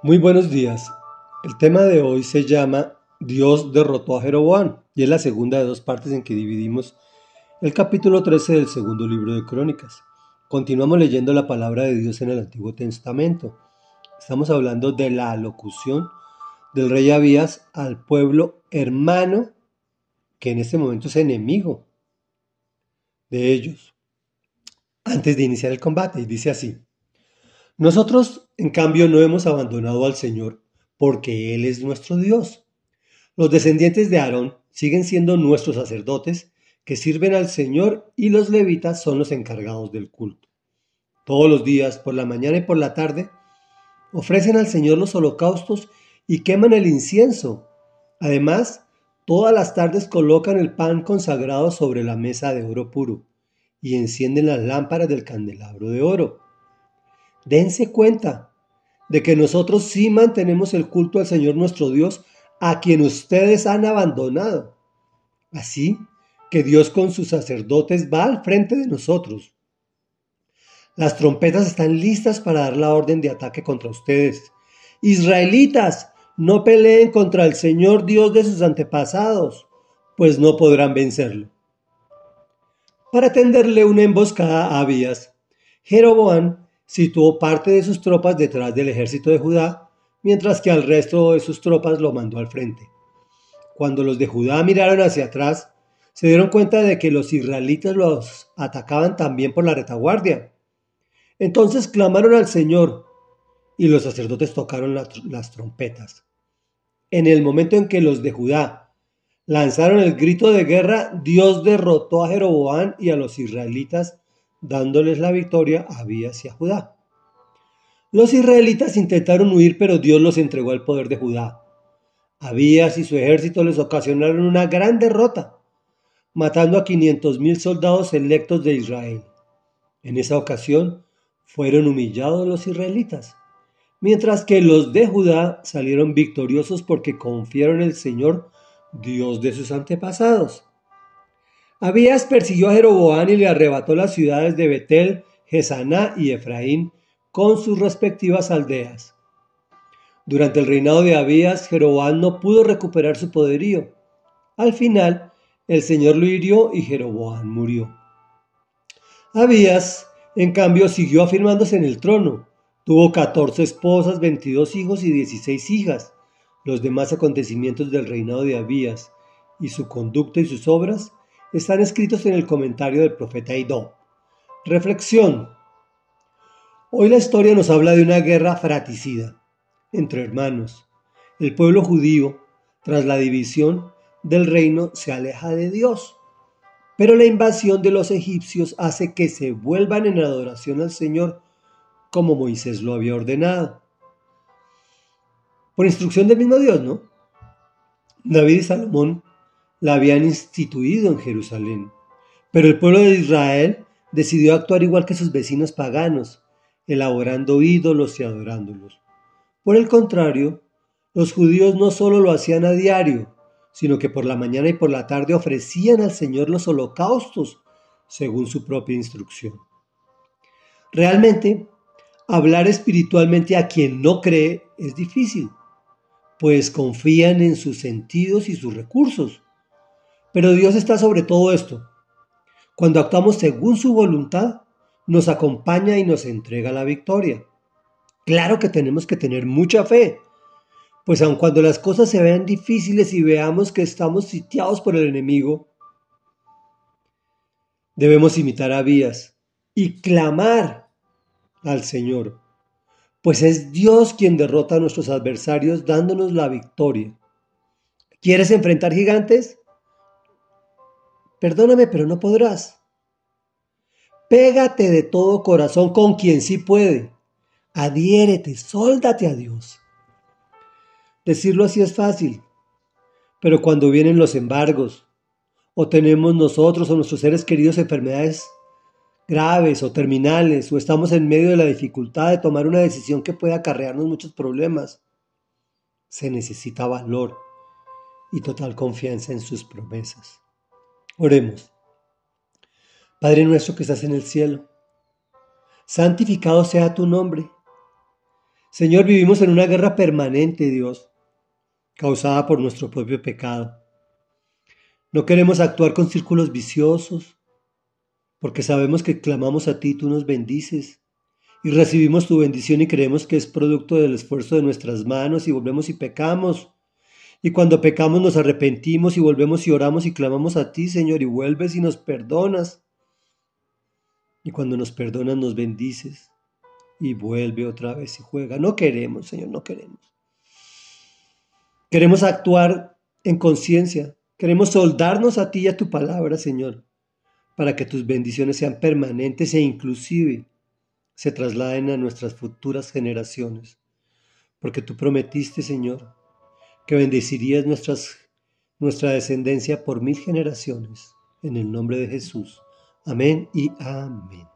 Muy buenos días. El tema de hoy se llama Dios derrotó a Jeroboam y es la segunda de dos partes en que dividimos el capítulo 13 del segundo libro de Crónicas. Continuamos leyendo la palabra de Dios en el Antiguo Testamento. Estamos hablando de la alocución del rey Abías al pueblo hermano que en este momento es enemigo de ellos antes de iniciar el combate y dice así. Nosotros, en cambio, no hemos abandonado al Señor porque Él es nuestro Dios. Los descendientes de Aarón siguen siendo nuestros sacerdotes que sirven al Señor y los levitas son los encargados del culto. Todos los días, por la mañana y por la tarde, ofrecen al Señor los holocaustos y queman el incienso. Además, todas las tardes colocan el pan consagrado sobre la mesa de oro puro y encienden las lámparas del candelabro de oro dense cuenta de que nosotros sí mantenemos el culto al Señor nuestro Dios, a quien ustedes han abandonado. Así que Dios con sus sacerdotes va al frente de nosotros. Las trompetas están listas para dar la orden de ataque contra ustedes. Israelitas, no peleen contra el Señor Dios de sus antepasados, pues no podrán vencerlo. Para tenderle una emboscada a Abías, Jeroboam situó parte de sus tropas detrás del ejército de Judá, mientras que al resto de sus tropas lo mandó al frente. Cuando los de Judá miraron hacia atrás, se dieron cuenta de que los israelitas los atacaban también por la retaguardia. Entonces clamaron al Señor y los sacerdotes tocaron las, trompetas. En el momento en que los de Judá lanzaron el grito de guerra, Dios derrotó a Jeroboam y a los israelitas dándoles la victoria a Abías y a Judá. Los israelitas intentaron huir, pero Dios los entregó al poder de Judá. Abías y su ejército les ocasionaron una gran derrota, matando a 500.000 soldados electos de Israel. En esa ocasión fueron humillados los israelitas, mientras que los de Judá salieron victoriosos porque confiaron en el Señor, Dios de sus antepasados. Abías persiguió a Jeroboam y le arrebató las ciudades de Betel, Jesaná y Efraín con sus respectivas aldeas. Durante el reinado de Abías, Jeroboam no pudo recuperar su poderío. Al final, el Señor lo hirió y Jeroboam murió. Abías, en cambio, siguió afirmándose en el trono. Tuvo 14 esposas, 22 hijos y 16 hijas. Los demás acontecimientos del reinado de Abías y su conducta y sus obras están escritos en el comentario del profeta Idó. Reflexión. Hoy la historia nos habla de una guerra fratricida entre hermanos. El pueblo judío, tras la división del reino, se aleja de Dios. Pero la invasión de los egipcios hace que se vuelvan en adoración al Señor como Moisés lo había ordenado. Por instrucción del mismo Dios, ¿no? David y Salomón la habían instituido en Jerusalén. Pero el pueblo de Israel decidió actuar igual que sus vecinos paganos, elaborando ídolos y adorándolos. Por el contrario, los judíos no solo lo hacían a diario, sino que por la mañana y por la tarde ofrecían al Señor los holocaustos, según su propia instrucción. Realmente, hablar espiritualmente a quien no cree es difícil, pues confían en sus sentidos y sus recursos, pero Dios está sobre todo esto. Cuando actuamos según su voluntad, nos acompaña y nos entrega la victoria. Claro que tenemos que tener mucha fe, pues aun cuando las cosas se vean difíciles y veamos que estamos sitiados por el enemigo, debemos imitar a Vías y clamar al Señor, pues es Dios quien derrota a nuestros adversarios dándonos la victoria. ¿Quieres enfrentar gigantes? Perdóname, pero no podrás. Pégate de todo corazón con quien sí puede. Adhiérete, sóldate a Dios. Decirlo así es fácil, pero cuando vienen los embargos, o tenemos nosotros o nuestros seres queridos enfermedades graves o terminales, o estamos en medio de la dificultad de tomar una decisión que puede acarrearnos muchos problemas, se necesita valor y total confianza en sus promesas. Oremos. Padre nuestro que estás en el cielo, santificado sea tu nombre. Señor, vivimos en una guerra permanente, Dios, causada por nuestro propio pecado. No queremos actuar con círculos viciosos, porque sabemos que clamamos a ti, tú nos bendices, y recibimos tu bendición y creemos que es producto del esfuerzo de nuestras manos y volvemos y pecamos. Y cuando pecamos nos arrepentimos y volvemos y oramos y clamamos a ti, Señor, y vuelves y nos perdonas. Y cuando nos perdonas nos bendices y vuelve otra vez y juega. No queremos, Señor, no queremos. Queremos actuar en conciencia. Queremos soldarnos a ti y a tu palabra, Señor, para que tus bendiciones sean permanentes e inclusive se trasladen a nuestras futuras generaciones. Porque tú prometiste, Señor, que bendecirías nuestras, nuestra descendencia por mil generaciones. En el nombre de Jesús. Amén y amén.